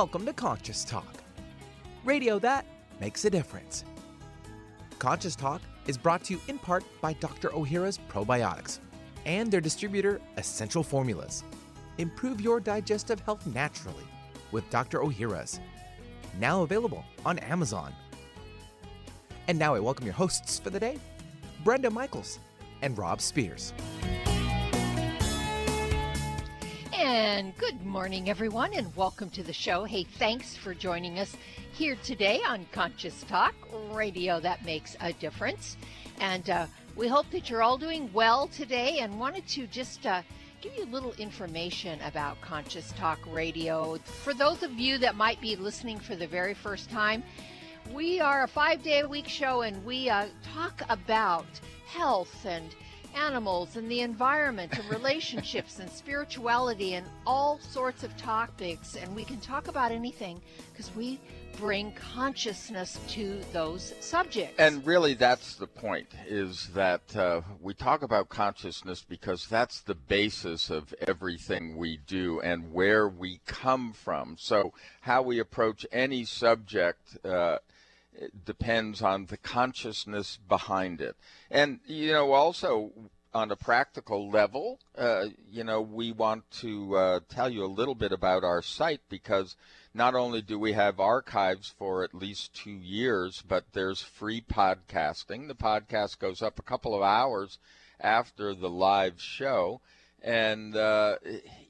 Welcome to Conscious Talk, radio that makes a difference. Conscious Talk is brought to you in part by Dr. Ohhira's Probiotics and their distributor, Essential Formulas. Improve your digestive health naturally with Dr. Ohhira's. Now available on Amazon. And now I welcome your hosts for the day, Brenda Michaels and Rob Spears. And good morning, everyone, and welcome to the show. Hey, thanks for joining us here today on Conscious Talk, radio that makes a difference. And uh, we hope that you're all doing well today and wanted to just uh, give you a little information about Conscious Talk Radio. For those of you that might be listening for the very first time, we are a five day a week show and we uh, talk about health and animals and the environment and relationships and spirituality and all sorts of topics. And we can talk about anything because we bring consciousness to those subjects. And really, that's the point is that uh, we talk about consciousness because that's the basis of everything we do and where we come from. So, how we approach any subject. Uh, depends on the consciousness behind it. And, you know, also on a practical level, uh, you know, we want to uh, tell you a little bit about our site because not only do we have archives for at least two years, but there's free podcasting. The podcast goes up a couple of hours after the live show. And, uh,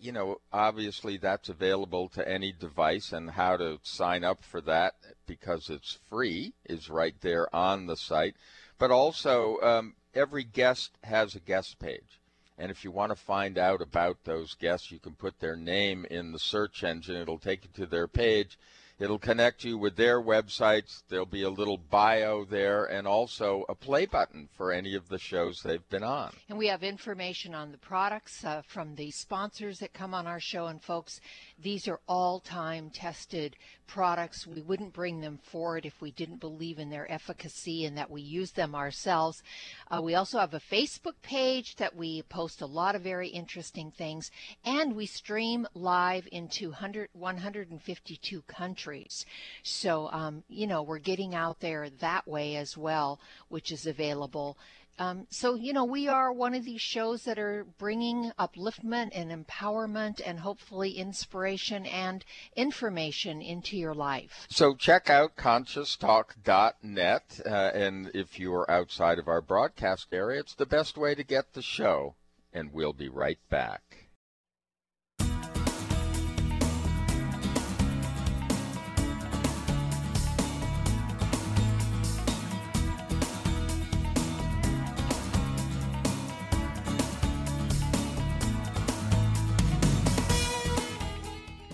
you know, obviously that's available to any device, and how to sign up for that because it's free is right there on the site. But also, um, every guest has a guest page. And if you want to find out about those guests, you can put their name in the search engine. It'll take you to their page It'll connect you with their websites. There'll be a little bio there and also a play button for any of the shows they've been on. And we have information on the products uh, from the sponsors that come on our show. And folks, these are all time tested products. We wouldn't bring them forward if we didn't believe in their efficacy and that we use them ourselves. Uh, we also have a Facebook page that we post a lot of very interesting things. And we stream live into 100, 152 countries. So, um, you know, we're getting out there that way as well, which is available. Um, so, you know, we are one of these shows that are bringing upliftment and empowerment and hopefully inspiration and information into your life. So, check out conscioustalk.net. Uh, and if you are outside of our broadcast area, it's the best way to get the show. And we'll be right back.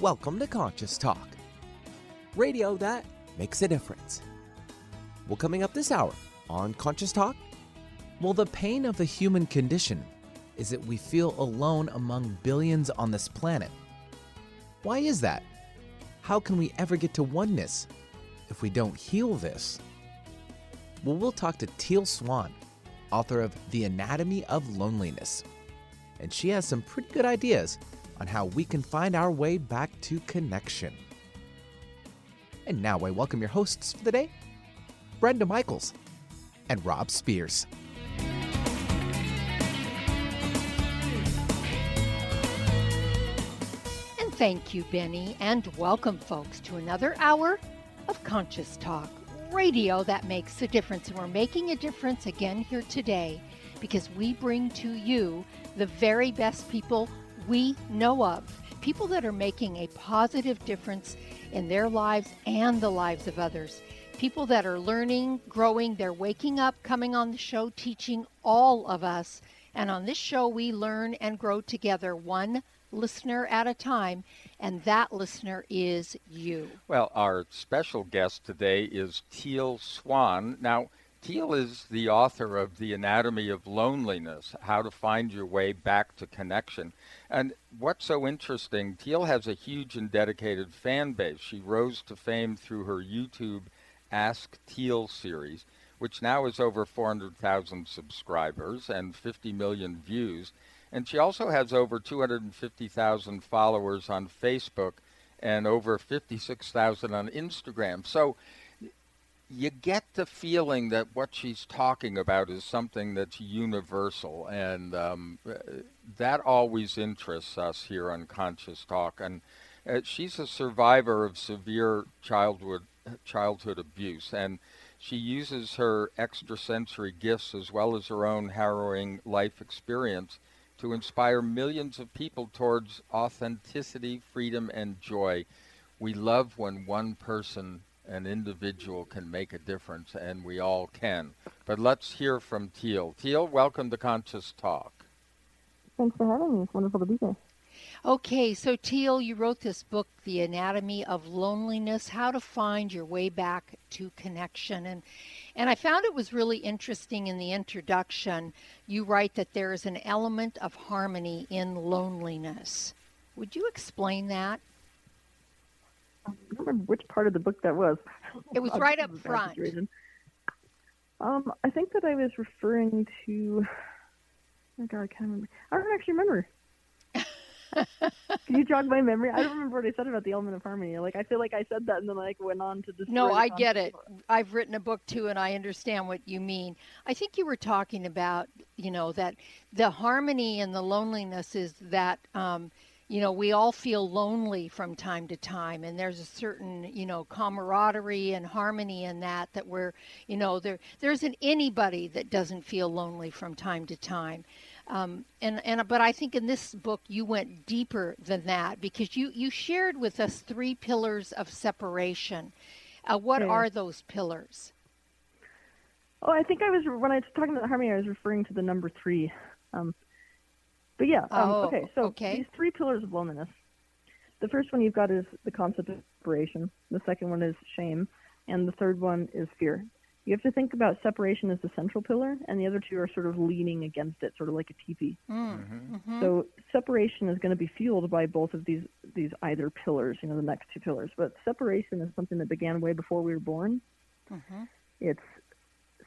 Welcome to Conscious Talk, radio that makes a difference. Well, coming up this hour on Conscious Talk, well, the pain of the human condition is that we feel alone among billions on this planet. Why is that? How can we ever get to oneness if we don't heal this? Well, we'll talk to Teal Swan, author of The Anatomy of Loneliness. And she has some pretty good ideas on how we can find our way back to connection. And now I welcome your hosts for the day, Brenda Michaels and Rob Spears. And thank you, Benny, and welcome, folks, to another hour of Conscious Talk, radio that makes a difference. And we're making a difference again here today because we bring to you the very best people we know of people that are making a positive difference in their lives and the lives of others. People that are learning, growing, they're waking up, coming on the show, teaching all of us. And on this show, we learn and grow together, one listener at a time, and that listener is you. Well, our special guest today is Teal Swan. Now, Teal is the author of The Anatomy of Loneliness How to Find Your Way Back to Connection. And what's so interesting, Teal has a huge and dedicated fan base. She rose to fame through her YouTube Ask Teal series, which now has over 400,000 subscribers and 50 million views. And she also has over 250,000 followers on Facebook and over 56,000 on Instagram. So you get the feeling that what she's talking about is something that's universal, and um, that always interests us here on Conscious Talk. And uh, she's a survivor of severe childhood childhood abuse, and she uses her extrasensory gifts as well as her own harrowing life experience to inspire millions of people towards authenticity, freedom, and joy. We love when one person an individual can make a difference, and we all can. But let's hear from Teal. Teal, welcome to Conscious Talk. Thanks for having me. It's wonderful to be here. Okay, so Teal, you wrote this book, The Anatomy of Loneliness: How to Find Your Way Back to Connection, and and I found it was really interesting in the introduction. You write that there is an element of harmony in loneliness. Would you explain that? I don't remember which part of the book that was. It was right up front. Um, I think that I was referring to. Oh God, I can't remember. I don't actually remember. Can you jog my memory? I don't remember what I said about the element of harmony. Like I feel like I said that and then like went on to just. No, I get it. I've written a book too, and I understand what you mean. I think you were talking about, you know, that the harmony and the loneliness is that. Um, you know, we all feel lonely from time to time, and there's a certain, you know, camaraderie and harmony in that. That we're, you know, there there isn't anybody that doesn't feel lonely from time to time. Um, and and but I think in this book you went deeper than that because you you shared with us three pillars of separation. Uh, what yeah. are those pillars? Oh, I think I was when I was talking about harmony, I was referring to the number three. Um, but yeah, um, oh, okay. So okay. these three pillars of loneliness. The first one you've got is the concept of separation. The second one is shame, and the third one is fear. You have to think about separation as the central pillar, and the other two are sort of leaning against it, sort of like a teepee. Mm, mm-hmm. So separation is going to be fueled by both of these these either pillars, you know, the next two pillars. But separation is something that began way before we were born. Mm-hmm. It's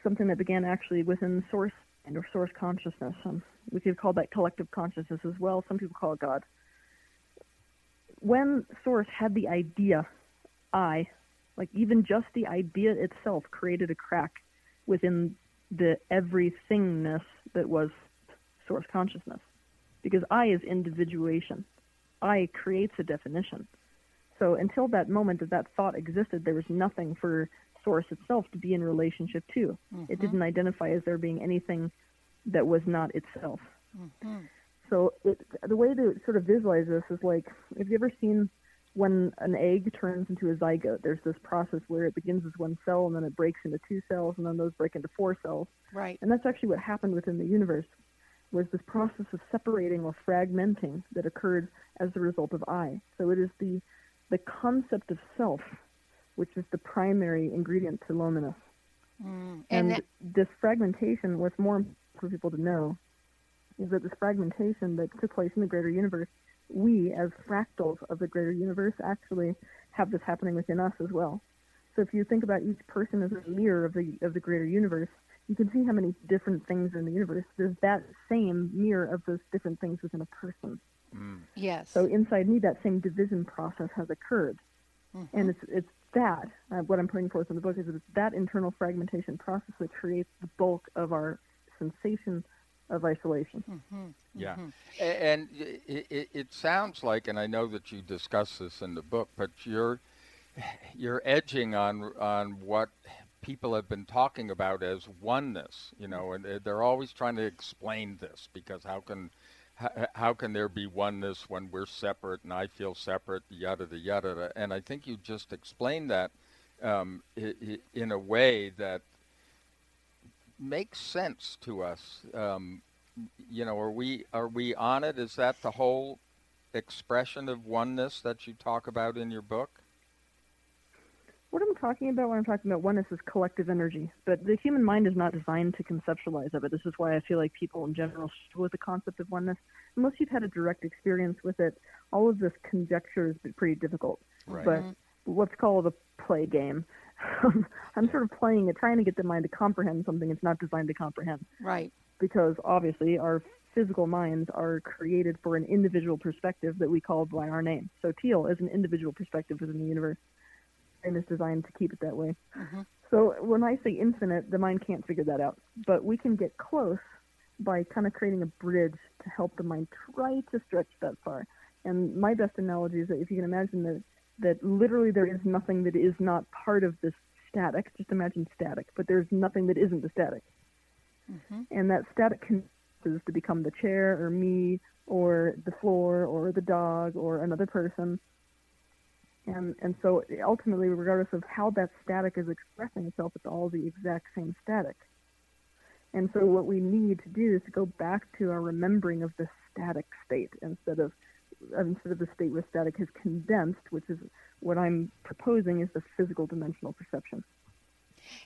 something that began actually within source and or source consciousness. Um, we could call that collective consciousness as well. Some people call it God. When Source had the idea, I, like even just the idea itself, created a crack within the everythingness that was Source consciousness. Because I is individuation. I creates a definition. So until that moment that that thought existed, there was nothing for Source itself to be in relationship to. Mm-hmm. It didn't identify as there being anything that was not itself. Mm-hmm. So it, the way to sort of visualize this is like, have you ever seen when an egg turns into a zygote? There's this process where it begins as one cell and then it breaks into two cells and then those break into four cells. Right. And that's actually what happened within the universe was this process of separating or fragmenting that occurred as a result of I. So it is the the concept of self, which is the primary ingredient to loneliness. Mm. And, and that- this fragmentation, what's more for people to know is that this fragmentation that took place in the greater universe, we as fractals of the greater universe actually have this happening within us as well. So if you think about each person as a mirror of the of the greater universe, you can see how many different things are in the universe. There's that same mirror of those different things within a person. Mm. Yes. So inside me, that same division process has occurred, mm-hmm. and it's it's that uh, what I'm putting forth in the book is that it's that internal fragmentation process that creates the bulk of our sensation of isolation. Mm-hmm. Yeah, mm-hmm. and it, it, it, sounds like, and I know that you discuss this in the book, but you're you're edging on on what people have been talking about as oneness. You know, and they're always trying to explain this because how can how, how can there be oneness when we're separate and I feel separate, yada yada yada. And I think you just explained that um, in a way that makes sense to us. Um, you know, are we are we on it? Is that the whole expression of oneness that you talk about in your book? What I'm talking about when I'm talking about oneness is collective energy, but the human mind is not designed to conceptualize of it. This is why I feel like people in general struggle with the concept of oneness. Unless you've had a direct experience with it, all of this conjecture is pretty difficult. Right. But let's call it a play game. I'm sort of playing it, trying to get the mind to comprehend something it's not designed to comprehend. Right. Because obviously our physical minds are created for an individual perspective that we call by our name. So teal is an individual perspective within the universe, and is designed to keep it that way. Mm-hmm. So when I say infinite, the mind can't figure that out, but we can get close by kind of creating a bridge to help the mind try to stretch that far. And my best analogy is that if you can imagine that that literally there is nothing that is not part of this static. Just imagine static, but there's nothing that isn't the static. Mm-hmm. And that static condenses to become the chair or me or the floor or the dog or another person. And and so ultimately, regardless of how that static is expressing itself, it's all the exact same static. And so what we need to do is to go back to our remembering of the static state instead of uh, instead of the state where static is condensed, which is what I'm proposing is the physical dimensional perception.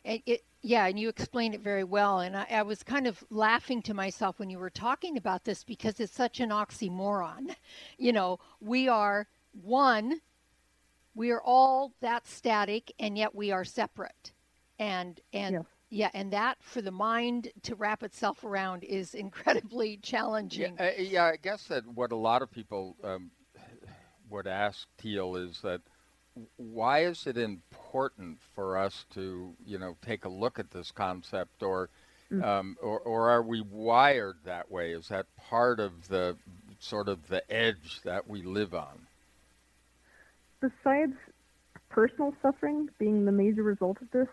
It, yeah, and you explained it very well. And I, I, was kind of laughing to myself when you were talking about this because it's such an oxymoron. You know, we are one, we are all that static, and yet we are separate. And and yes. yeah, and that for the mind to wrap itself around is incredibly challenging. Yeah, uh, yeah I guess that what a lot of people um, would ask Teal is that why is it important for us to, you know, take a look at this concept, or, mm. um, or, or are we wired that way? Is that part of the sort of the edge that we live on? Besides personal suffering being the major result of this,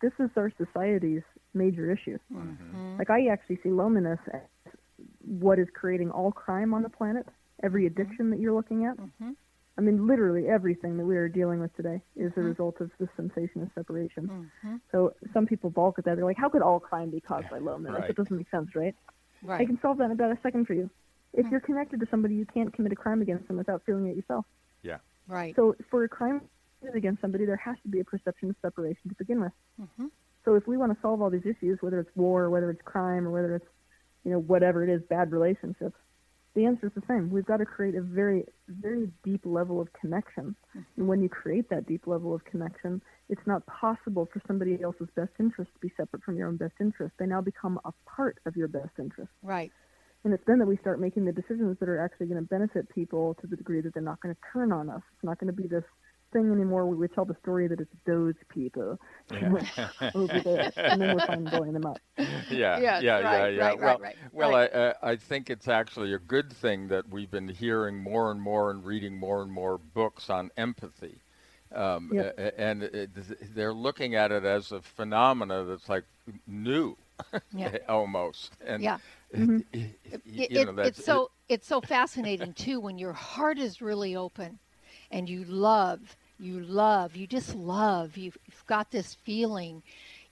this is our society's major issue. Mm-hmm. Like I actually see loneliness as what is creating all crime on the planet, every mm-hmm. addiction that you're looking at. Mm-hmm. I mean, literally everything that we are dealing with today is mm-hmm. a result of the sensation of separation. Mm-hmm. So some people balk at that. They're like, how could all crime be caused by loneliness? Right. It doesn't make sense, right? Right. I can solve that in about a second for you. If mm-hmm. you're connected to somebody, you can't commit a crime against them without feeling it yourself. Yeah. Right. So for a crime against somebody, there has to be a perception of separation to begin with. Mm-hmm. So if we want to solve all these issues, whether it's war, whether it's crime, or whether it's, you know, whatever it is, bad relationships, the answer is the same. We've got to create a very, very deep level of connection. Mm-hmm. And when you create that deep level of connection, it's not possible for somebody else's best interest to be separate from your own best interest. They now become a part of your best interest. Right. And it's then that we start making the decisions that are actually going to benefit people to the degree that they're not going to turn on us. It's not going to be this thing anymore where we tell the story that it's those people yeah. over there, and then we're fine blowing them up. Yeah, yeah, yeah, right, yeah. Right, well, right, well, I, uh, I think it's actually a good thing that we've been hearing more and more and reading more and more books on empathy. Um, yep. and it, they're looking at it as a phenomena that's like new, yeah. almost. And yeah. Mm-hmm. It, it, know, it's so it's so fascinating too when your heart is really open, and you love you love, you just love, you've, you've got this feeling.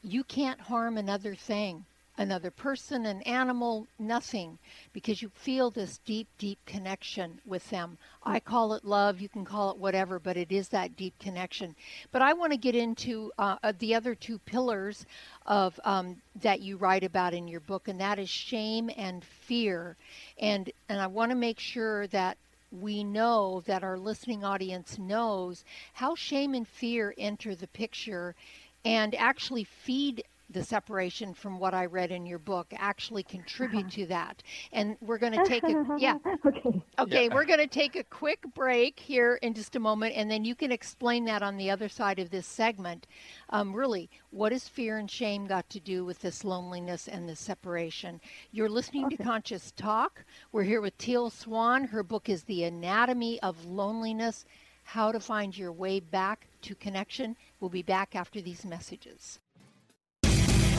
You can't harm another thing, another person, an animal, nothing, because you feel this deep, deep connection with them. I call it love, you can call it whatever, but it is that deep connection. But I want to get into uh, uh, the other two pillars of um, that you write about in your book, and that is shame and fear. And and I want to make sure that we know that our listening audience knows how shame and fear enter the picture and actually feed the separation from what I read in your book actually contribute uh-huh. to that. And we're going to take a yeah. okay. Okay, yeah. we're going to take a quick break here in just a moment and then you can explain that on the other side of this segment. Um, really, what has fear and shame got to do with this loneliness and this separation? You're listening okay. to Conscious Talk. We're here with Teal Swan. Her book is The Anatomy of Loneliness: How to Find Your Way Back to Connection. We'll be back after these messages.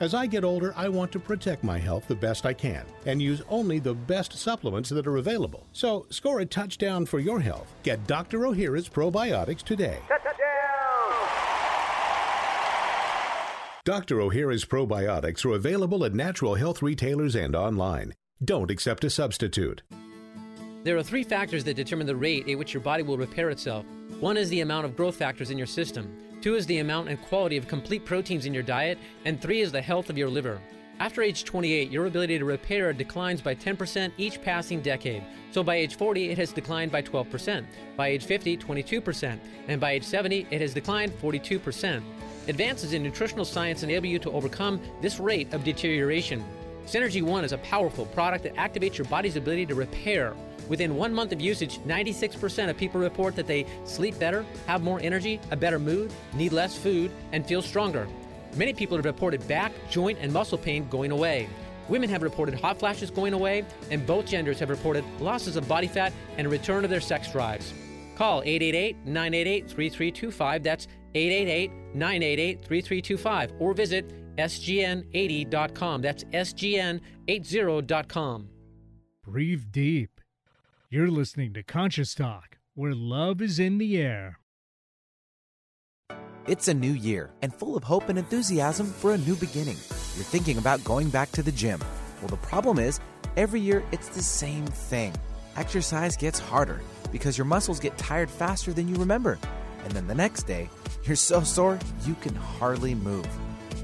As I get older, I want to protect my health the best I can and use only the best supplements that are available. So, score a touchdown for your health. Get Dr. Ohhira's probiotics today. Dr. Ohhira's probiotics are available at natural health retailers and online. Don't accept a substitute. There are three factors that determine the rate at which your body will repair itself. One is the amount of growth factors in your system, two is the amount and quality of complete proteins in your diet, and three is the health of your liver. After age 28, your ability to repair declines by 10% each passing decade. So by age 40, it has declined by 12%. By age 50, 22%. And by age 70, it has declined 42%. Advances in nutritional science enable you to overcome this rate of deterioration. Synergy One is a powerful product that activates your body's ability to repair. Within one month of usage, 96% of people report that they sleep better, have more energy, a better mood, need less food, and feel stronger. Many people have reported back, joint, and muscle pain going away. Women have reported hot flashes going away, and both genders have reported losses of body fat and a return of their sex drives. Call 888 988 3325. That's 888 988 3325. Or visit sgn80.com. That's sgn80.com. Breathe deep. You're listening to Conscious Talk, where love is in the air. It's a new year and full of hope and enthusiasm for a new beginning. You're thinking about going back to the gym. Well, the problem is, every year it's the same thing. Exercise gets harder because your muscles get tired faster than you remember. And then the next day, you're so sore you can hardly move.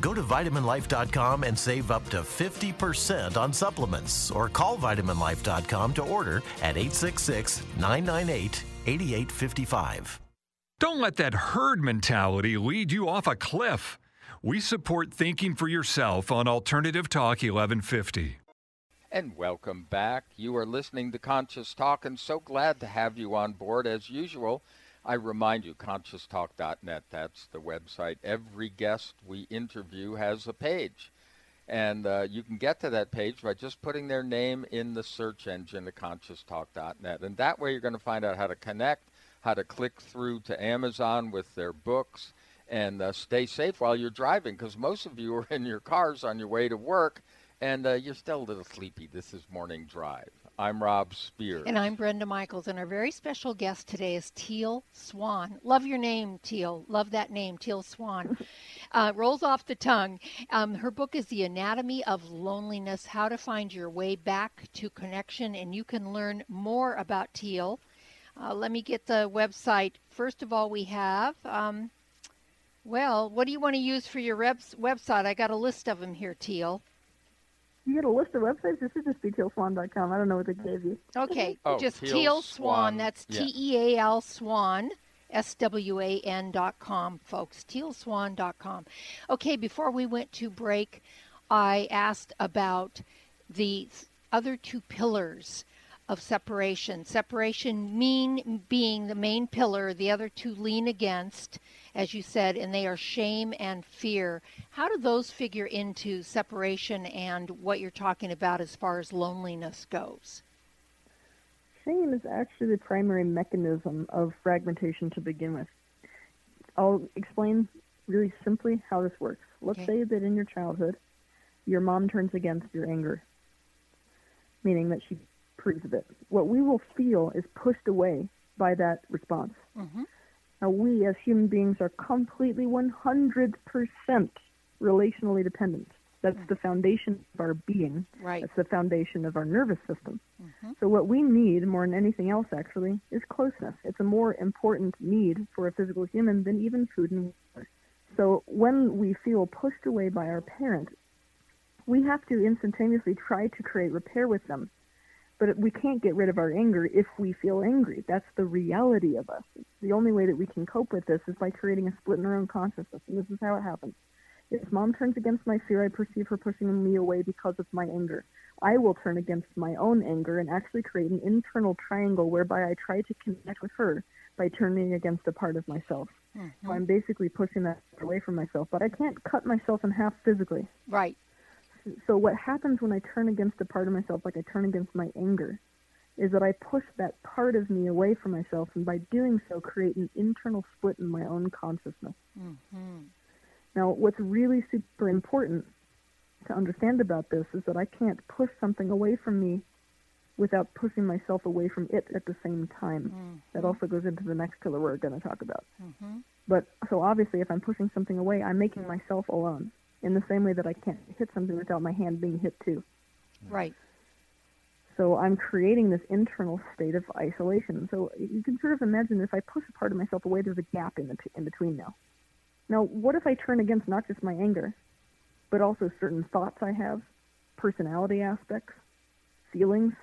Go to vitaminlife.com and save up to 50% on supplements or call vitaminlife.com to order at 866 998 8855. Don't let that herd mentality lead you off a cliff. We support thinking for yourself on Alternative Talk 1150. And welcome back. You are listening to Conscious Talk, and so glad to have you on board as usual. I remind you, conscioustalk.net, that's the website. Every guest we interview has a page. And uh, you can get to that page by just putting their name in the search engine at conscioustalk.net. And that way you're going to find out how to connect, how to click through to Amazon with their books, and uh, stay safe while you're driving because most of you are in your cars on your way to work and uh, you're still a little sleepy. This is Morning Drive. I'm Rob Spears. And I'm Brenda Michaels. And our very special guest today is Teal Swan. Love your name, Teal. Love that name, Teal Swan. uh, rolls off the tongue. Um, her book is The Anatomy of Loneliness How to Find Your Way Back to Connection. And you can learn more about Teal. Uh, let me get the website. First of all, we have. Um, well, what do you want to use for your reps- website? I got a list of them here, Teal. You get a list of websites. This should just be tealswan.com. I don't know what they gave you. Okay, Oh, just Teal Teal Swan. Swan. That's Yeah. T E A L Swan. S W A N dot com, folks. Tealswan dot com. Okay, before we went to break, I asked about the other two pillars of separation. Separation mean being the main pillar, the other two lean against, as you said, and they are shame and fear. How do those figure into separation and what you're talking about as far as loneliness goes? Shame is actually the primary mechanism of fragmentation to begin with. I'll explain really simply how this works. Let's Okay. say that in your childhood, your mom turns against your anger, meaning that she proves of it. What we will feel is pushed away by that response. hmm Now, we as human beings are completely 100% relationally dependent. That's the foundation of our being. Right. That's the foundation of our nervous system. Mhm. So, what we need more than anything else, actually, is closeness. It's a more important need for a physical human than even food and water. So, when we feel pushed away by our parent, we have to instantaneously try to create repair with them. But we can't get rid of our anger if we feel angry. That's the reality of us. The only way that we can cope with this is by creating a split in our own consciousness, and this is how it happens. If mom turns against my fear, I perceive her pushing me away because of my anger. I will turn against my own anger and actually create an internal triangle whereby I try to connect with her by turning against a part of myself. So mm-hmm. I'm basically pushing that away from myself, but I can't cut myself in half physically. Right. So what happens when I turn against a part of myself, like I turn against my anger, is that I push that part of me away from myself, and by doing so, create an internal split in my own consciousness. hmm Now, what's really super important to understand about this is that I can't push something away from me without pushing myself away from it at the same time. That also goes into the next pillar we're going to talk about. hmm But so obviously, if I'm pushing something away, I'm making myself alone. In the same way that I can't hit something without my hand being hit too. Right. So I'm creating this internal state of isolation. So you can sort of imagine if I push a part of myself away, there's a gap in, the in between now. Now, what if I turn against not just my anger, but also certain thoughts I have, personality aspects, feelings?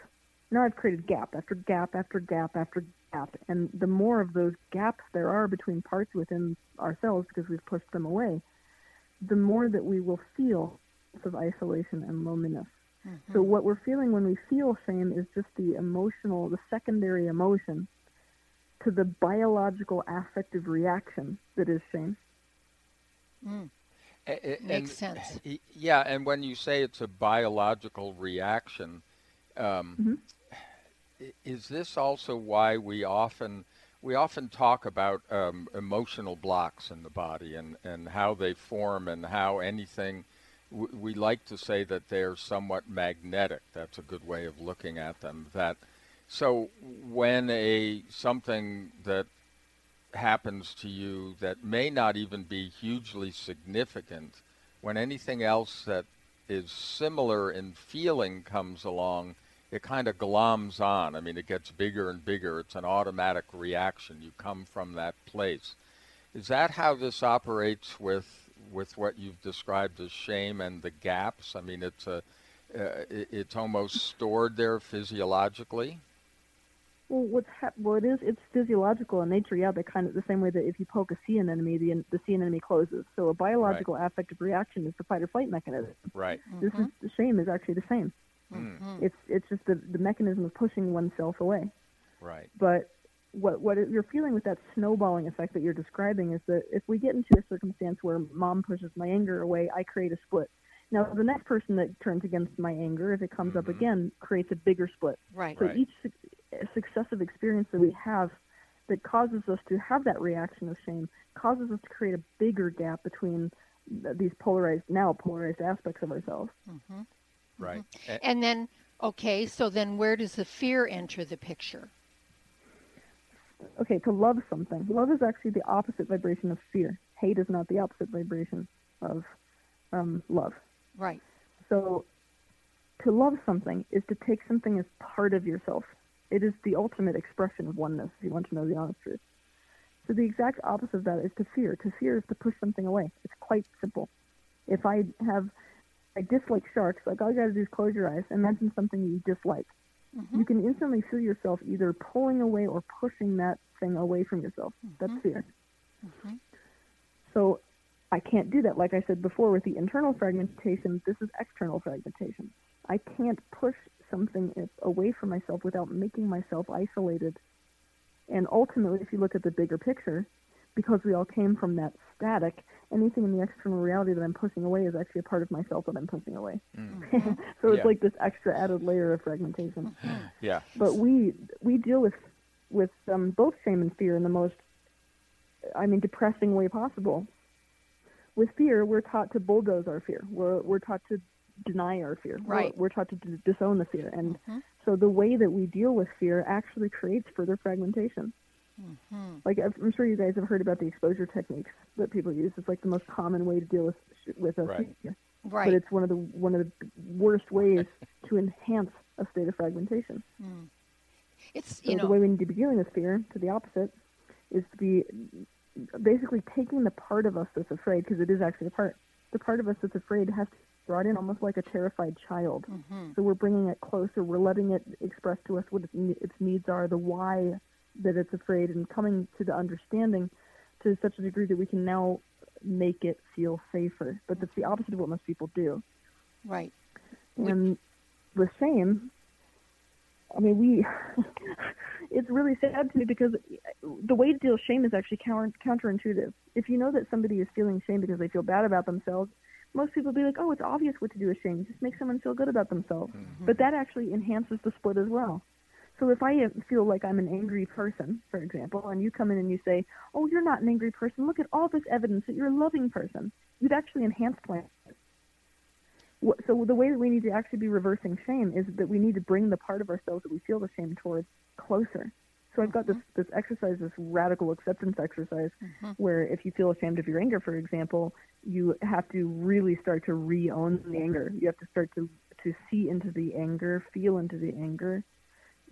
Now I've created gap after gap after gap after gap, and the more of those gaps there are between parts within ourselves because we've pushed them away, the more that we will feel of isolation and loneliness. So what we're feeling when we feel shame is just the emotional, the secondary emotion to the biological affective reaction that is shame. Mm. A- a- Makes and- sense. Yeah, and when you say it's a biological reaction, um, Mhm. is this also why we often we often talk about um, emotional blocks in the body and, and how they form and how anything we like to say that they're somewhat magnetic. That's a good way of looking at them. That so when a something that happens to you that may not even be hugely significant, when anything else that is similar in feeling comes along, it kind of gloms on. I mean, it gets bigger and bigger. It's an automatic reaction. You come from that place. Is that how this operates with with what you've described as shame and the gaps? I mean, it's a uh, it, it's almost stored there physiologically. Well, what's hap- well, it is it's physiological in nature. Yeah, the kind of the same way that if you poke a sea anemone, the the sea anemone closes. So a biological affective reaction is the fight or flight mechanism. Right. This is the shame is actually the same. Mm. It's it's just the the mechanism of pushing oneself away. Right. But what what you're feeling with that snowballing effect that you're describing is that if we get into a circumstance where mom pushes my anger away, I create a split. Now the next person that turns against my anger, if it comes up again, creates a bigger split. Right. So Right. each su- successive experience that we have that causes us to have that reaction of shame causes us to create a bigger gap between th- these polarized now polarized aspects of ourselves. hmm Right. A- And then, okay, so then where does the fear enter the picture? okay, to love something. Love is actually the opposite vibration of fear. Hate is not the opposite vibration of um, love. Right. So, to love something is to take something as part of yourself. It is the ultimate expression of oneness, if you want to know the honest truth. So, the exact opposite of that is to fear. To fear is to push something away. It's quite simple. If I have, I dislike sharks, like all you gotta do is close your eyes, imagine something you dislike. Mm-hmm. You can instantly feel yourself either pulling away or pushing that thing away from yourself. That's fear. Mhm. So I can't do that. Like I said before, with the internal fragmentation, this is external fragmentation. I can't push something away from myself without making myself isolated. And ultimately, if you look at the bigger picture, because we all came from that static, anything in the external reality that I'm pushing away is actually a part of myself that I'm pushing away. Mm. so it's yeah. like this extra added layer of fragmentation. yeah. But we we deal with with um, both shame and fear in the most, I mean, depressing way possible. With fear, we're taught to bulldoze our fear. We're we're taught to deny our fear. Right. We're, we're taught to d- disown the fear, and mm-hmm. so the way that we deal with fear actually creates further fragmentation. Mm-hmm. Like I'm sure you guys have heard about the exposure techniques that people use. It's like the most common way to deal with with a right. fear. Right. But it's one of the one of the worst ways to enhance a state of fragmentation. Mm. It's so you know the way we need to be dealing with fear, to the opposite, is to be basically taking the part of us that's afraid, because it is actually a part. The part of us that's afraid has to be brought in almost like a terrified child. Mm-hmm. So we're bringing it closer. We're letting it express to us what its, its needs are, the why that it's afraid, and coming to the understanding to such a degree that we can now make it feel safer. But that's the opposite of what most people do. Right. And with shame, I mean, we, it's really sad to me because the way to deal with shame is actually counter, counterintuitive. If you know that somebody is feeling shame because they feel bad about themselves, most people be like, oh, it's obvious what to do with shame. Just make someone feel good about themselves. Mm-hmm. But that actually enhances the split as well. So if I feel like I'm an angry person, for example, and you come in and you say, oh, you're not an angry person. Look at all this evidence that you're a loving person. You've actually enhanced my so the way that we need to actually be reversing shame is that we need to bring the part of ourselves that we feel the shame towards closer. So I've got this this exercise, this radical acceptance exercise, mm-hmm. where if you feel ashamed of your anger, for example, you have to really start to re-own the anger. You have to start to to see into the anger, feel into the anger,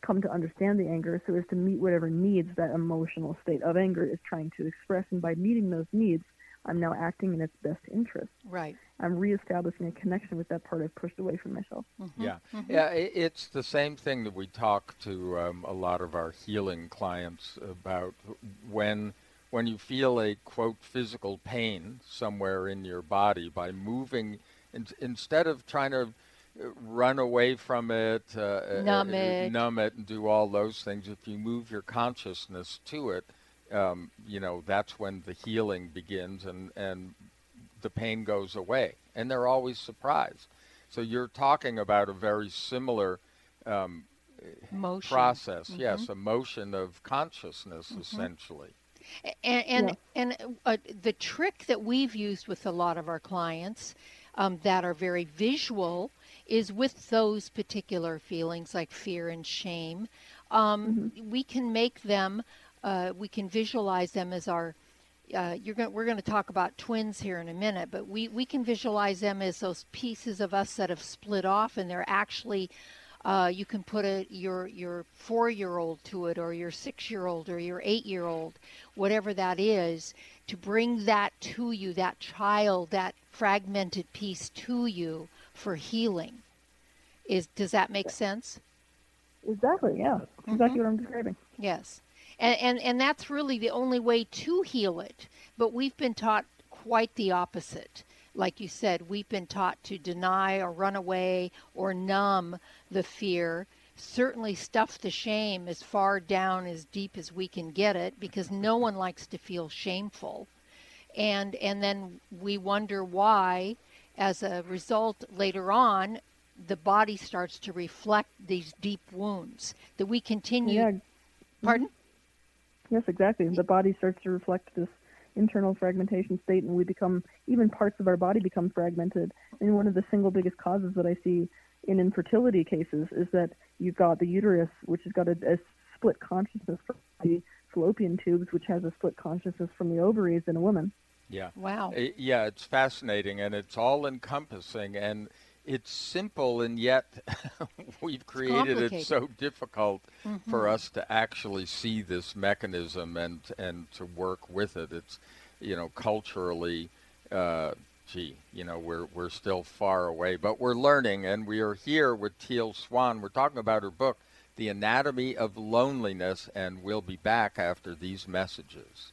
come to understand the anger, so as to meet whatever needs that emotional state of anger is trying to express. And by meeting those needs, I'm now acting in its best interest. Right. I'm reestablishing a connection with that part I've pushed away from myself. Mm-hmm. Yeah, mm-hmm. yeah. It's the same thing that we talk to um, a lot of our healing clients about when when you feel a quote physical pain somewhere in your body by moving in, instead of trying to run away from it, uh, numb uh, it, numb it, and do all those things. If you move your consciousness to it, um, you know that's when the healing begins and and the pain goes away and they're always surprised so you're talking about a very similar um, motion. process mm-hmm. yes a motion of consciousness mm-hmm. essentially and and, yeah. and uh, the trick that we've used with a lot of our clients um, that are very visual is with those particular feelings like fear and shame um, mm-hmm. we can make them uh, we can visualize them as our uh, you're going we're going to talk about twins here in a minute, but we, we can visualize them as those pieces of us that have split off, and they're actually uh, you can put a your your four year old to it, or your six year old, or your eight year old, whatever that is, to bring that to you, that child, that fragmented piece to you for healing. Is does that make sense? Exactly. Yeah. That's mm-hmm. exactly what I'm describing. Yes. And, and, and that's really the only way to heal it. But we've been taught quite the opposite. Like you said, we've been taught to deny or run away or numb the fear. Certainly stuff the shame as far down as deep as we can get it because no one likes to feel shameful. And and then we wonder why as a result later on the body starts to reflect these deep wounds that we continue yeah. Mm-hmm. pardon Yes, exactly. The body starts to reflect this internal fragmentation state, and we become even parts of our body become fragmented. And one of the single biggest causes that I see in infertility cases is that you've got the uterus, which has got a, a split consciousness from the fallopian tubes, which has a split consciousness from the ovaries in a woman. Yeah. Wow. Yeah, it's fascinating and it's all encompassing and it's simple and yet we've created it so difficult mm-hmm. for us to actually see this mechanism and and to work with it it's you know culturally uh, gee you know we're we're still far away but we're learning and we are here with Teal Swan we're talking about her book The Anatomy of Loneliness and we'll be back after these messages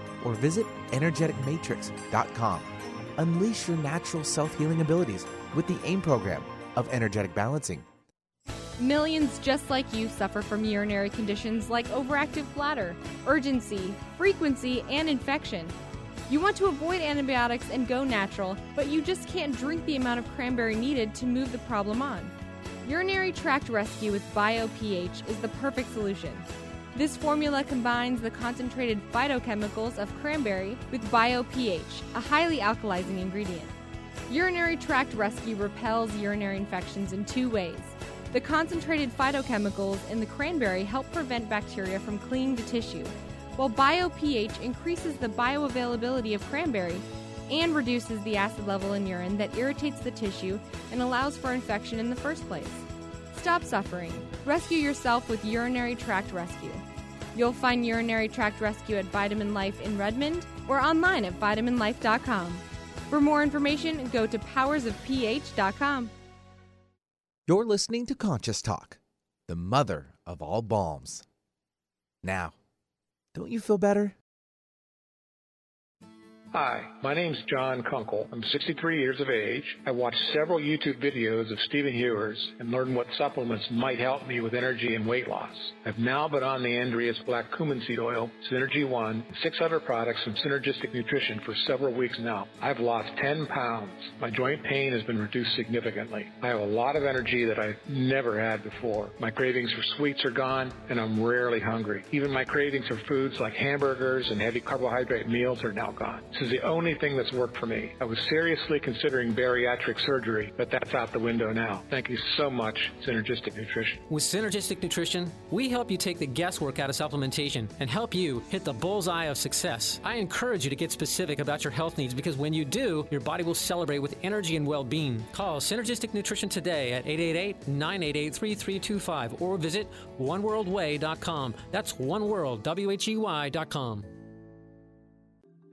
or visit energeticmatrix.com. Unleash your natural self healing abilities with the AIM program of energetic balancing. Millions just like you suffer from urinary conditions like overactive bladder, urgency, frequency, and infection. You want to avoid antibiotics and go natural, but you just can't drink the amount of cranberry needed to move the problem on. Urinary tract rescue with BioPH is the perfect solution. This formula combines the concentrated phytochemicals of cranberry with BioPH, a highly alkalizing ingredient. Urinary tract rescue repels urinary infections in two ways. The concentrated phytochemicals in the cranberry help prevent bacteria from clinging to tissue, while BioPH increases the bioavailability of cranberry and reduces the acid level in urine that irritates the tissue and allows for infection in the first place. Stop suffering. Rescue yourself with Urinary Tract Rescue. You'll find Urinary Tract Rescue at Vitamin Life in Redmond or online at vitaminlife.com. For more information, go to powersofph.com. You're listening to Conscious Talk, the mother of all balms. Now, don't you feel better? Hi, my name's John Kunkel. I'm 63 years of age. I watched several YouTube videos of Stephen Hewers and learned what supplements might help me with energy and weight loss. I've now been on the Andreas Black Cumin Seed Oil, Synergy One, and six other products from Synergistic Nutrition for several weeks now. I've lost 10 pounds. My joint pain has been reduced significantly. I have a lot of energy that I've never had before. My cravings for sweets are gone, and I'm rarely hungry. Even my cravings for foods like hamburgers and heavy carbohydrate meals are now gone. Is the only thing that's worked for me. I was seriously considering bariatric surgery, but that's out the window now. Thank you so much, Synergistic Nutrition. With Synergistic Nutrition, we help you take the guesswork out of supplementation and help you hit the bullseye of success. I encourage you to get specific about your health needs because when you do, your body will celebrate with energy and well being. Call Synergistic Nutrition today at 888 988 3325 or visit oneworldwhey.com. That's oneworld, W H E Y.com.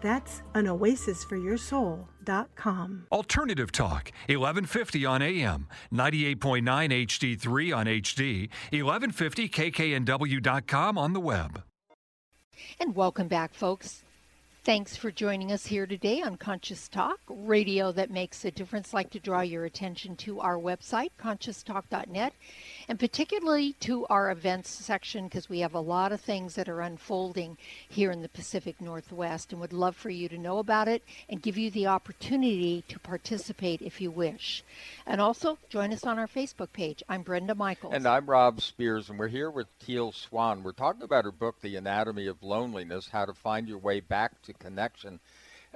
That's anoasisforyoursoul.com. Alternative Talk, 1150 on AM, 98.9 HD3 on HD, 1150 kknw.com on the web. And welcome back, folks. Thanks for joining us here today on Conscious Talk, radio that makes a difference. I'd like to draw your attention to our website, conscioustalk.net, and particularly to our events section because we have a lot of things that are unfolding here in the Pacific Northwest and would love for you to know about it and give you the opportunity to participate if you wish. And also join us on our Facebook page. I'm Brenda Michaels. And I'm Rob Spears, and we're here with Teal Swan. We're talking about her book, The Anatomy of Loneliness How to Find Your Way Back to Connection.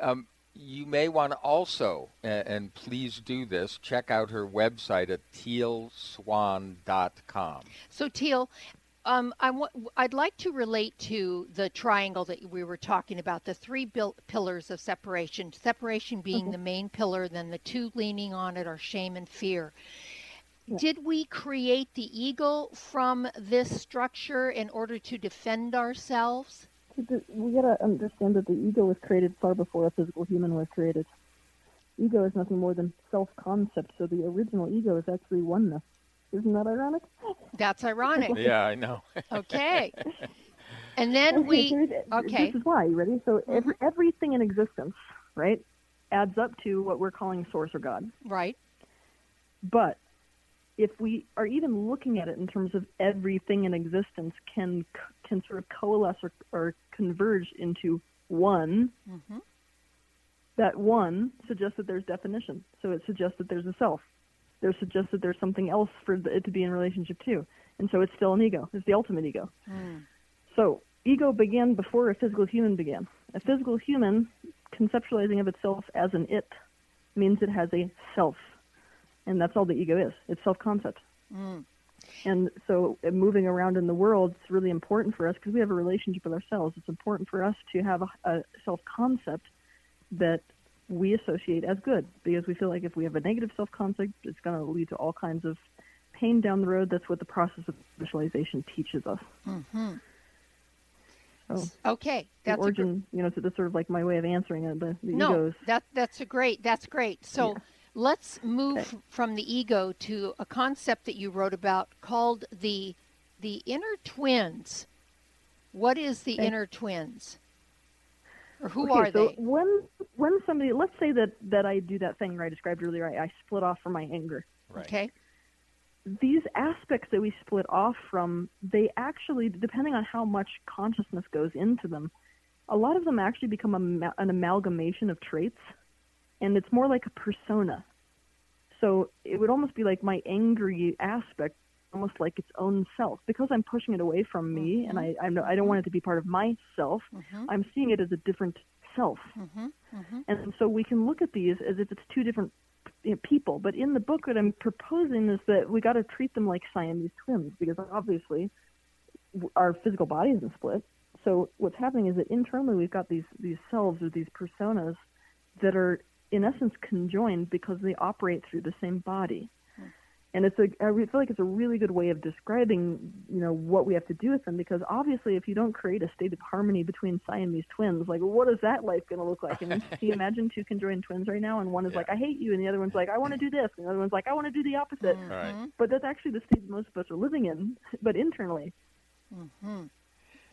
Um, you may want to also, and, and please do this, check out her website at tealswan.com. So, Teal, um, I w- I'd like to relate to the triangle that we were talking about, the three bil- pillars of separation. Separation being Mhm. the main pillar, then the two leaning on it are shame and fear. Yeah. Did we create the ego from this structure in order to defend ourselves? See, the- We gotta understand that the ego was created far before a physical human was created. Ego is nothing more than self-concept, so the original ego is actually oneness. Isn't that ironic? That's ironic. Yeah, I know. Okay. And then Okay, we here's- uh, okay. This is why. You ready? So mm-hmm. every, everything in existence, right, adds up to what we're calling source or God. right. But if we are even looking at it in terms of everything in existence can can sort of coalesce or, or converge into one, hmm that one suggests that there's definition. So it suggests that there's a self. There suggests that there's something else for it to be in relationship to. And so it's still an ego. It's the ultimate ego. So ego began before a physical human began. A physical human conceptualizing of itself as an it means it has a self. And that's all the ego is. It's self-concept. Mm. And so uh, moving around in the world is really important for us because we have a relationship with ourselves. It's important for us to have a, a self-concept that we associate as good because we feel like if we have a negative self-concept, it's going to lead to all kinds of pain down the road. That's what the process of visualization teaches us. hmm So Okay. That's a gr- origin, you know, so that's sort of like my way of answering it. The, the no, egos. that that's a great. That's great. So let's move from the ego to a concept that you wrote about called the the inner twins. What is the Okay. inner twins? Or who okay, are so they? when when somebody, let's say that that I do that thing where I described earlier, I, I split off from my anger. Right. Okay. these aspects that we split off from, they actually, depending on how much consciousness goes into them, a lot of them actually become a, an amalgamation of traits, and it's more like a persona. So it would almost be like my angry aspect, almost like its own self, because I'm pushing it away from me, and I I'm, I don't want it to be part of myself. Mhm. I'm seeing it as a different self. Mm-hmm. Mm-hmm. And so we can look at these as if it's two different you know, people. But in the book, what I'm proposing is that we got to treat them like Siamese twins because obviously our physical body isn't split. So what's happening is that internally we've got these these selves or these personas that are in essence conjoined because they operate through the same body. And it's a, I feel like it's a really good way of describing, you know, what we have to do with them because obviously if you don't create a state of harmony between Siamese twins, like what is that life going to look like? And can you imagine two conjoined twins right now and one is like, I hate you, and the other one's like, I want to do this, and the other one's like, I want to do the opposite. Right. But that's actually the state most of us are living in, but internally. Mm-hmm.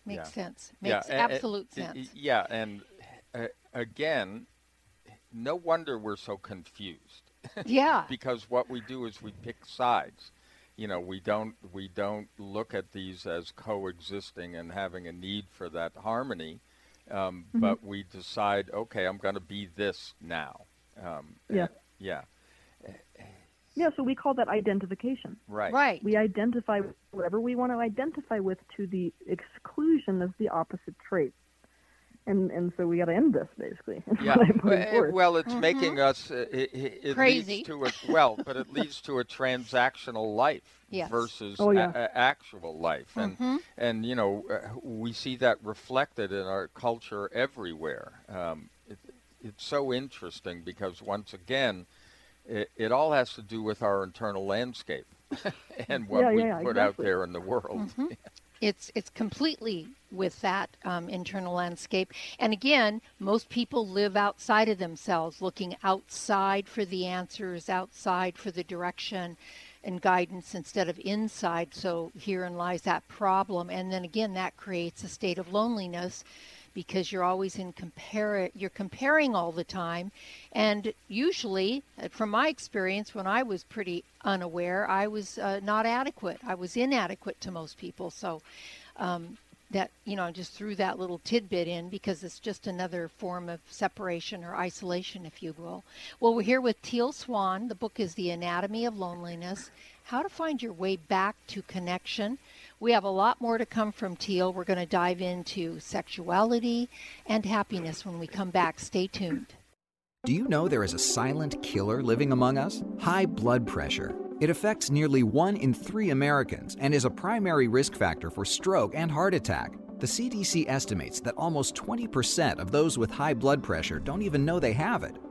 Makes Yeah. sense. Makes a- a- absolute y- sense. y- Yeah, and uh, again, no wonder we're so confused. Yeah. because what we do is we pick sides. You know, we don't we don't look at these as coexisting and having a need for that harmony, um, Mhm. but we decide, okay, I'm going to be this now. Um, Yeah. yeah. Yeah, so we call that identification. Right. Right. We identify whatever we want to identify with to the exclusion of the opposite trait. And and so we got to end this basically. Yeah. what I'm putting Well, forth. well, it's making us. Uh, it, it, it Crazy. Leads to a, well, but it leads to a transactional life Yes. versus Oh, yeah. a, a- actual life, and Mhm. and you know uh, we see that reflected in our culture everywhere. Um, it, it's so interesting because once again, it, it all has to do with our internal landscape and what Yeah, we yeah, put out there in the world. Mhm. It's it's completely with that um, internal landscape. And again, most people live outside of themselves, looking outside for the answers, outside for the direction and guidance instead of inside. So herein lies that problem. And then again, that creates a state of loneliness because you're always in compare you're comparing all the time. And usually uh, from my experience when i was pretty unaware i was uh, not adequate. I was inadequate to most people. So um, that you know I just threw that little tidbit in because it's just another form of separation or isolation if you will. Well we're here with teal swan. The book is the anatomy of loneliness how to find your way back to connection we have a lot more to come from Teal. We're going to dive into sexuality and happiness when we come back. Stay tuned. Do you know there is a silent killer living among us? High blood pressure. It affects nearly one in three Americans and is a primary risk factor for stroke and heart attack. The CDC estimates that almost 20% of those with high blood pressure don't even know they have it.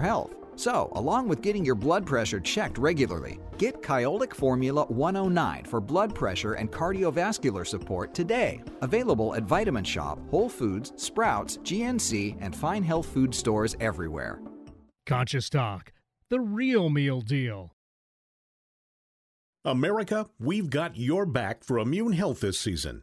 health. So, along with getting your blood pressure checked regularly, get Kyolic Formula 109 for blood pressure and cardiovascular support today. Available at Vitamin Shoppe, Whole Foods, Sprouts, GNC, and fine health food stores everywhere. Conscious Talk, the real meal deal. America, we've got your back for immune health this season.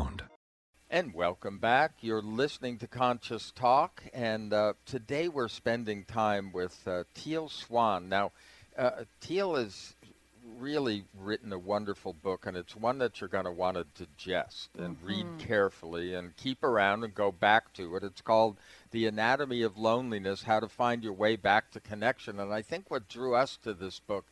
And welcome back. You're listening to Conscious Talk, and uh, today we're spending time with uh, Teal Swan. Now, uh, Teal has really written a wonderful book, and it's one that you're going to want to digest and mm-hmm. read carefully and keep around and go back to it. It's called The Anatomy of Loneliness How to Find Your Way Back to Connection. And I think what drew us to this book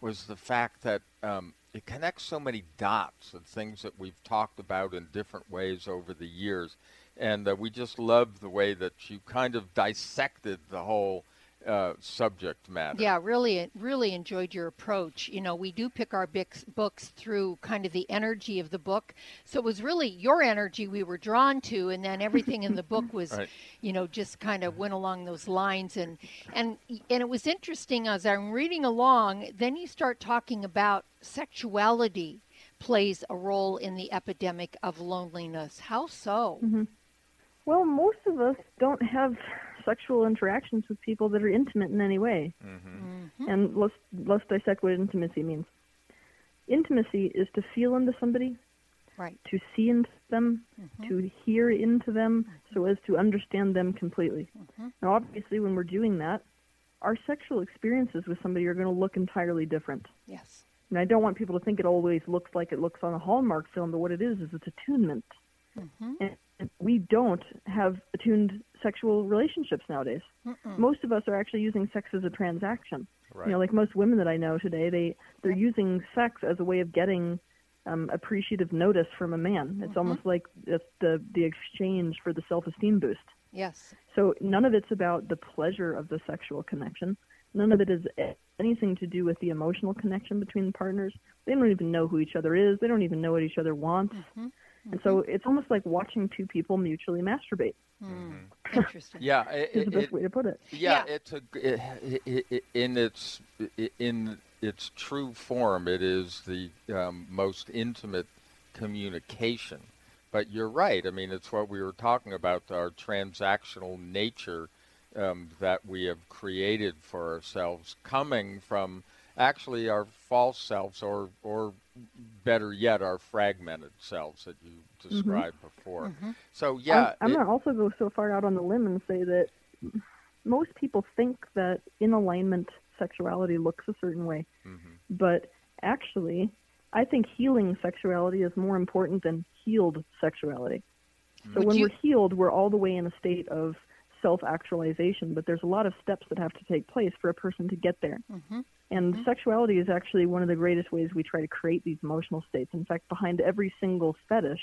was the fact that um, it connects so many dots and things that we've talked about in different ways over the years. And uh, we just love the way that you kind of dissected the whole uh, subject matter. Yeah, really, really enjoyed your approach. You know, we do pick our books, books through kind of the energy of the book, so it was really your energy we were drawn to, and then everything in the book was, right. you know, just kind of went along those lines, and and and it was interesting as I'm reading along. Then you start talking about sexuality plays a role in the epidemic of loneliness. How so? Mm-hmm. Well, most of us don't have sexual interactions with people that are intimate in any way. Mm-hmm. Mm-hmm. And let's let's dissect what intimacy means. Intimacy is to feel into somebody, right? To see into them, mm-hmm. to hear into them, so as to understand them completely. Mm-hmm. Now, obviously, when we're doing that, our sexual experiences with somebody are going to look entirely different. Yes. And I don't want people to think it always looks like it looks on a Hallmark film, but what it is is it's attunement. Mm-hmm. And we don't have attuned sexual relationships nowadays. Mm-mm. Most of us are actually using sex as a transaction. Right. You know, like most women that I know today, they they're using sex as a way of getting um, appreciative notice from a man. It's mm-hmm. almost like it's the the exchange for the self-esteem boost. Yes. So none of it's about the pleasure of the sexual connection. None of it is anything to do with the emotional connection between the partners. They don't even know who each other is. They don't even know what each other wants. Mm-hmm. And so it's almost like watching two people mutually masturbate. Mm. Interesting. yeah, it, is the best it, way to put it. Yeah, yeah. it's a it, in its in its true form, it is the um, most intimate communication. But you're right. I mean, it's what we were talking about our transactional nature um, that we have created for ourselves, coming from actually our false selves, or or better yet, our fragmented selves that you described mm-hmm. before. Mm-hmm. So yeah, I'm, I'm going to also go so far out on the limb and say that most people think that in alignment sexuality looks a certain way, mm-hmm. but actually, I think healing sexuality is more important than healed sexuality. So Would when you... we're healed, we're all the way in a state of self actualization, but there's a lot of steps that have to take place for a person to get there. Mm-hmm. And Mm-hmm. sexuality is actually one of the greatest ways we try to create these emotional states. In fact, behind every single fetish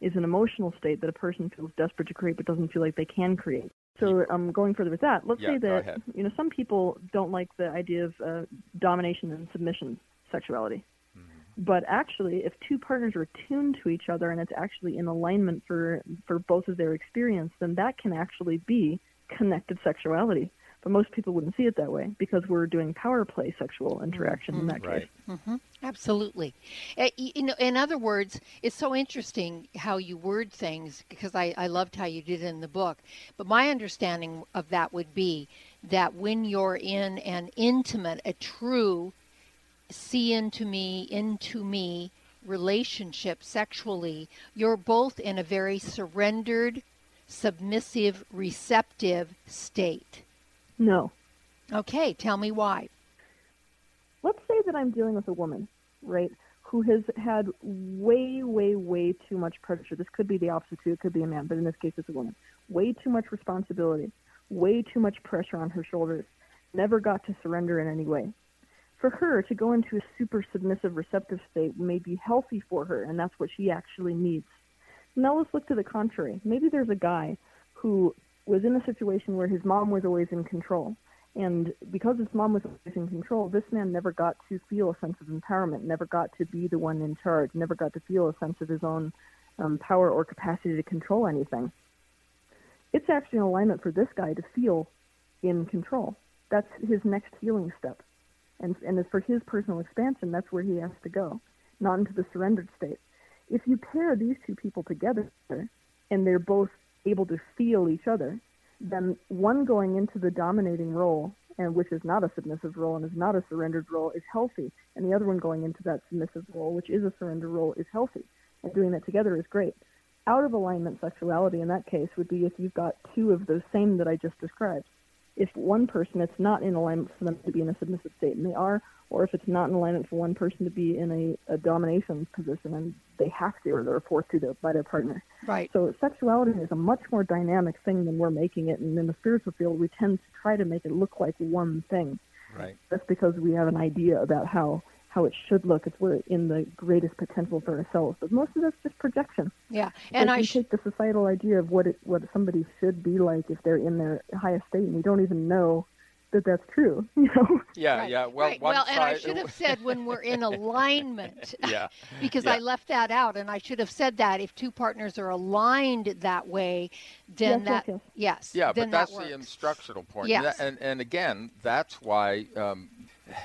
is an emotional state that a person feels desperate to create but doesn't feel like they can create. So, um, going further with that, let's Yeah, say that you know some people don't like the idea of uh, domination and submission sexuality. Mm-hmm. But actually, if two partners are tuned to each other and it's actually in alignment for for both of their experience, then that can actually be connected sexuality. But most people wouldn't see it that way because we're doing power play sexual interaction in that case. hmm Absolutely. Uh, You know, in other words, it's so interesting how you word things because I, I loved how you did it in the book. But my understanding of that would be that when you're in an intimate, a true see into me, into me relationship sexually, you're both in a very surrendered, submissive, receptive state. No. Okay, tell me why. let's say that I'm dealing with a woman, right, who has had way, way, way too much pressure. This could be the opposite too. It could be a man, but in this case, it's a woman. Way too much responsibility, way too much pressure on her shoulders. Never got to surrender in any way. For her to go into a super submissive, receptive state may be healthy for her, and that's what she actually needs. Now let's look to the contrary. Maybe there's a guy who was in a situation where his mom was always in control. And because his mom was always in control, this man never got to feel a sense of empowerment, never got to be the one in charge, never got to feel a sense of his own um, power or capacity to control anything. It's actually an alignment for this guy to feel in control. That's his next healing step. And, and as for his personal expansion, that's where he has to go, not into the surrendered state. If you pair these two people together and they're both able to feel each other, then one going into the dominating role, and which is not a submissive role and is not a surrendered role, is healthy, and the other one going into that submissive role, which is a surrender role, is healthy. And doing that together is great. Out of alignment sexuality in that case would be if you've got two of those same that I just described. If one person, it's not in alignment for them to be in a submissive state, and they are, or if it's not in alignment for one person to be in a, a domination position and they have to, or they're forced to by their partner. Right. So sexuality is a much more dynamic thing than we're making it, and in the spiritual field, we tend to try to make it look like one thing. Right. That's because we have an idea about how how it should look. It's we're in the greatest potential for ourselves, but most of that's just projection. Yeah, and and I we sh- take the societal idea of what it what somebody should be like if they're in their highest state, and we don't even know that that's true. You know. Yeah, yeah. Well, right. one well, and I should have said when we're in alignment. yeah. because yeah. I left that out, and I should have said that if two partners are aligned that way, then Yes, yes, that yes. yes, Yeah, then but that's that the instructional point. Yes. And and again, that's why um,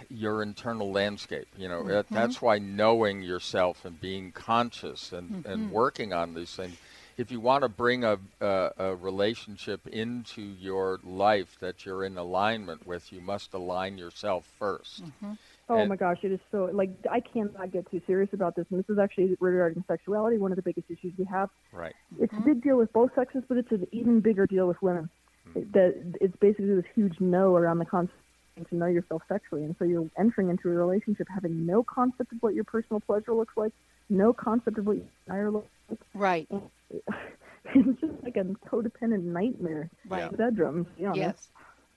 your internal landscape. You know, Mm-hmm. that's why knowing yourself and being conscious and, and Mhm. working on these things. If you want to bring a, a a relationship into your life that you're in alignment with, you must align yourself 1st Oh And- my gosh, it is so like I cannot get too serious about this. And this is actually regarding sexuality, one of the biggest issues we have. Right. It's a big deal with both sexes, but it's an even bigger deal with women. It- That it's basically this huge no around the concept to know yourself sexually, and so you're entering into a relationship having no concept of what your personal pleasure looks like, no concept of what your desire looks like. Right. It's just like a codependent nightmare. Right. in the Bedrooms. Yes.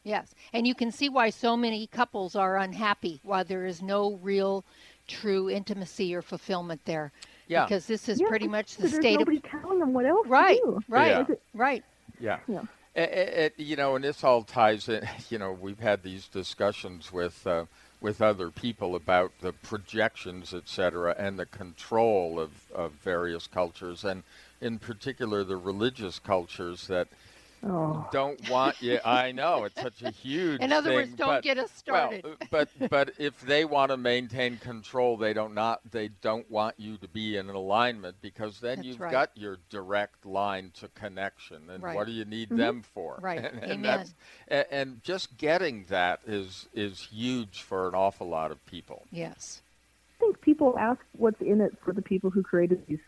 Yes. And you can see why so many couples are unhappy, why there is no real true intimacy or fulfillment there. Yeah. Because this is Yeah, pretty much the there's state nobody of telling them what else Right. to do. Right. Yeah. Right. Yeah. Yeah. It, it, you know, and this all ties in. You know, we've had these discussions with uh, with other people about the projections, et cetera, and the control of, of various cultures, and in particular the religious cultures that Oh. don't want you. I know it's such a huge. In other words, don't but- get us well, started. uh, but but if they want to maintain control, they don't not they don't want you to be in alignment because then That's you've right. got your direct line to connection, and Right. what do you need Mhm. them for? Right. And, Amen. and that's and, and just getting that is is huge for an awful lot of people. Yes. I think people ask what's in it for the people who created these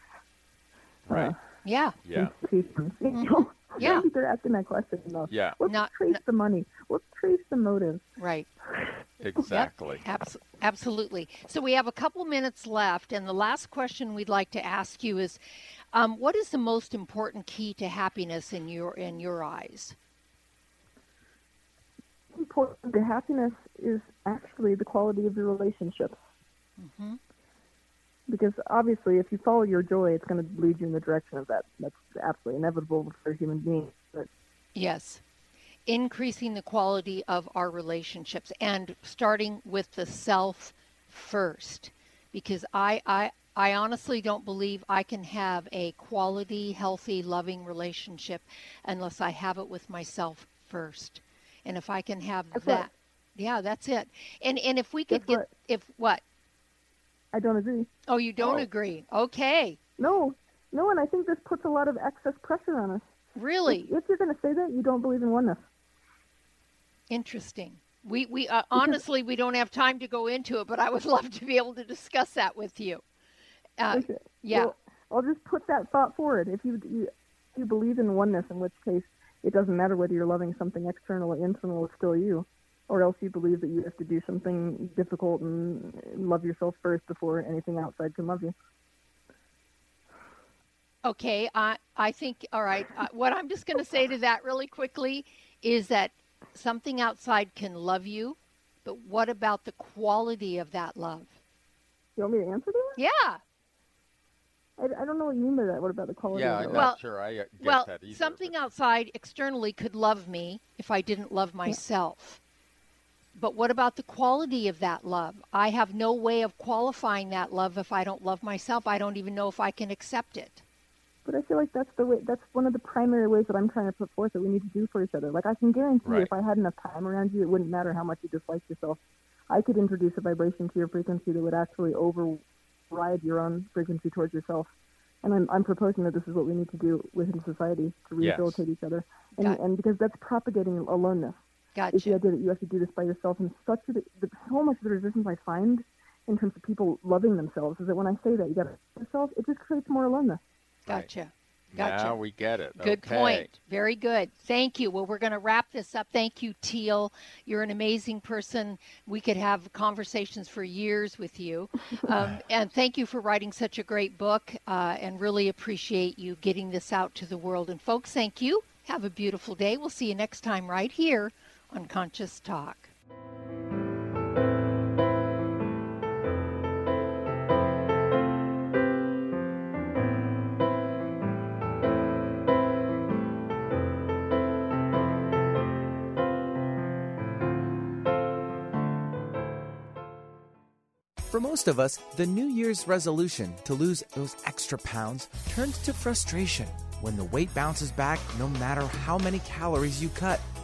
Right. Yeah. Yeah. institutions. You know? I Yeah. don't think they're asking that question enough. Yeah. Let's Not- trace the money. Let's trace the motive. Right. Exactly. Abs- absolutely. So we have a couple minutes left, and the last question we'd like to ask you is, um, what is the most important key to happiness in your in your eyes? important to happiness is actually the quality of your relationships. Mm-hmm. Because obviously, if you follow your joy, it's going to lead you in the direction of that. That's absolutely inevitable for human beings. But Yes. Increasing the quality of our relationships and starting with the self first. Because I, I, I honestly don't believe I can have a quality, healthy, loving relationship unless I have it with myself first. And if I can have That's that, yeah, that's it. And and if we could Guess get what? if what? I don't agree. Oh, you don't Oh. agree? Okay, No, no, and I think this puts a lot of excess pressure on us. really If, if you're going to say that, you don't believe in oneness. interesting. We we uh, honestly we don't have time to go into it, but I would love to be able to discuss that with you. Uh, yeah. Well, I'll just put that thought forward. If you, you you believe in oneness, in which case it doesn't matter whether you're loving something external or internal, it's still you. Or else you believe that you have to do something difficult and love yourself first before anything outside can love you. Okay, I I think all right. Uh, what I'm just going to say to that really quickly is that something outside can love you, but what about the quality of that love? You want me to answer that? Yeah. I, I don't know what you mean by that. What about the quality Yeah, of I'm the not Well- sure I uh, get well, that either. something outside externally could love me if I didn't love myself. But what about the quality of that love? I have no way of qualifying that love if I don't love myself. I don't even know if I can accept it. But I feel like that's the way. That's one of the primary ways that I'm trying to put forth that we need to do for each other. Like I can guarantee, Right. if I had enough time around you, it wouldn't matter how much you disliked yourself. I could introduce a vibration to your frequency that would actually override your own frequency towards yourself. And I'm, I'm proposing that this is what we need to do within society to Yes. rehabilitate each other. And, and because that's propagating aloneness. It's the Gotcha. idea that you have to do this by yourself. And such a, the, so much of the resistance I find in terms of people loving themselves is that when I say that you got to love yourself, it just creates more aloneness. Gotcha. Gotcha. Now we get it. Good okay. point. Very good. Thank you. Well, we're going to wrap this up. Thank you, Teal. You're an amazing person. We could have conversations for years with you. Um, and thank you for writing such a great book uh, and really appreciate you getting this out to the world. And, folks, thank you. Have a beautiful day. We'll see you next time right here on Conscious Talk. For most of us, the New Year's resolution to lose those extra pounds turns to frustration when the weight bounces back no matter how many calories you cut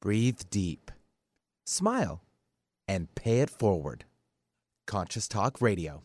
Breathe deep, smile, and pay it forward. Conscious Talk Radio.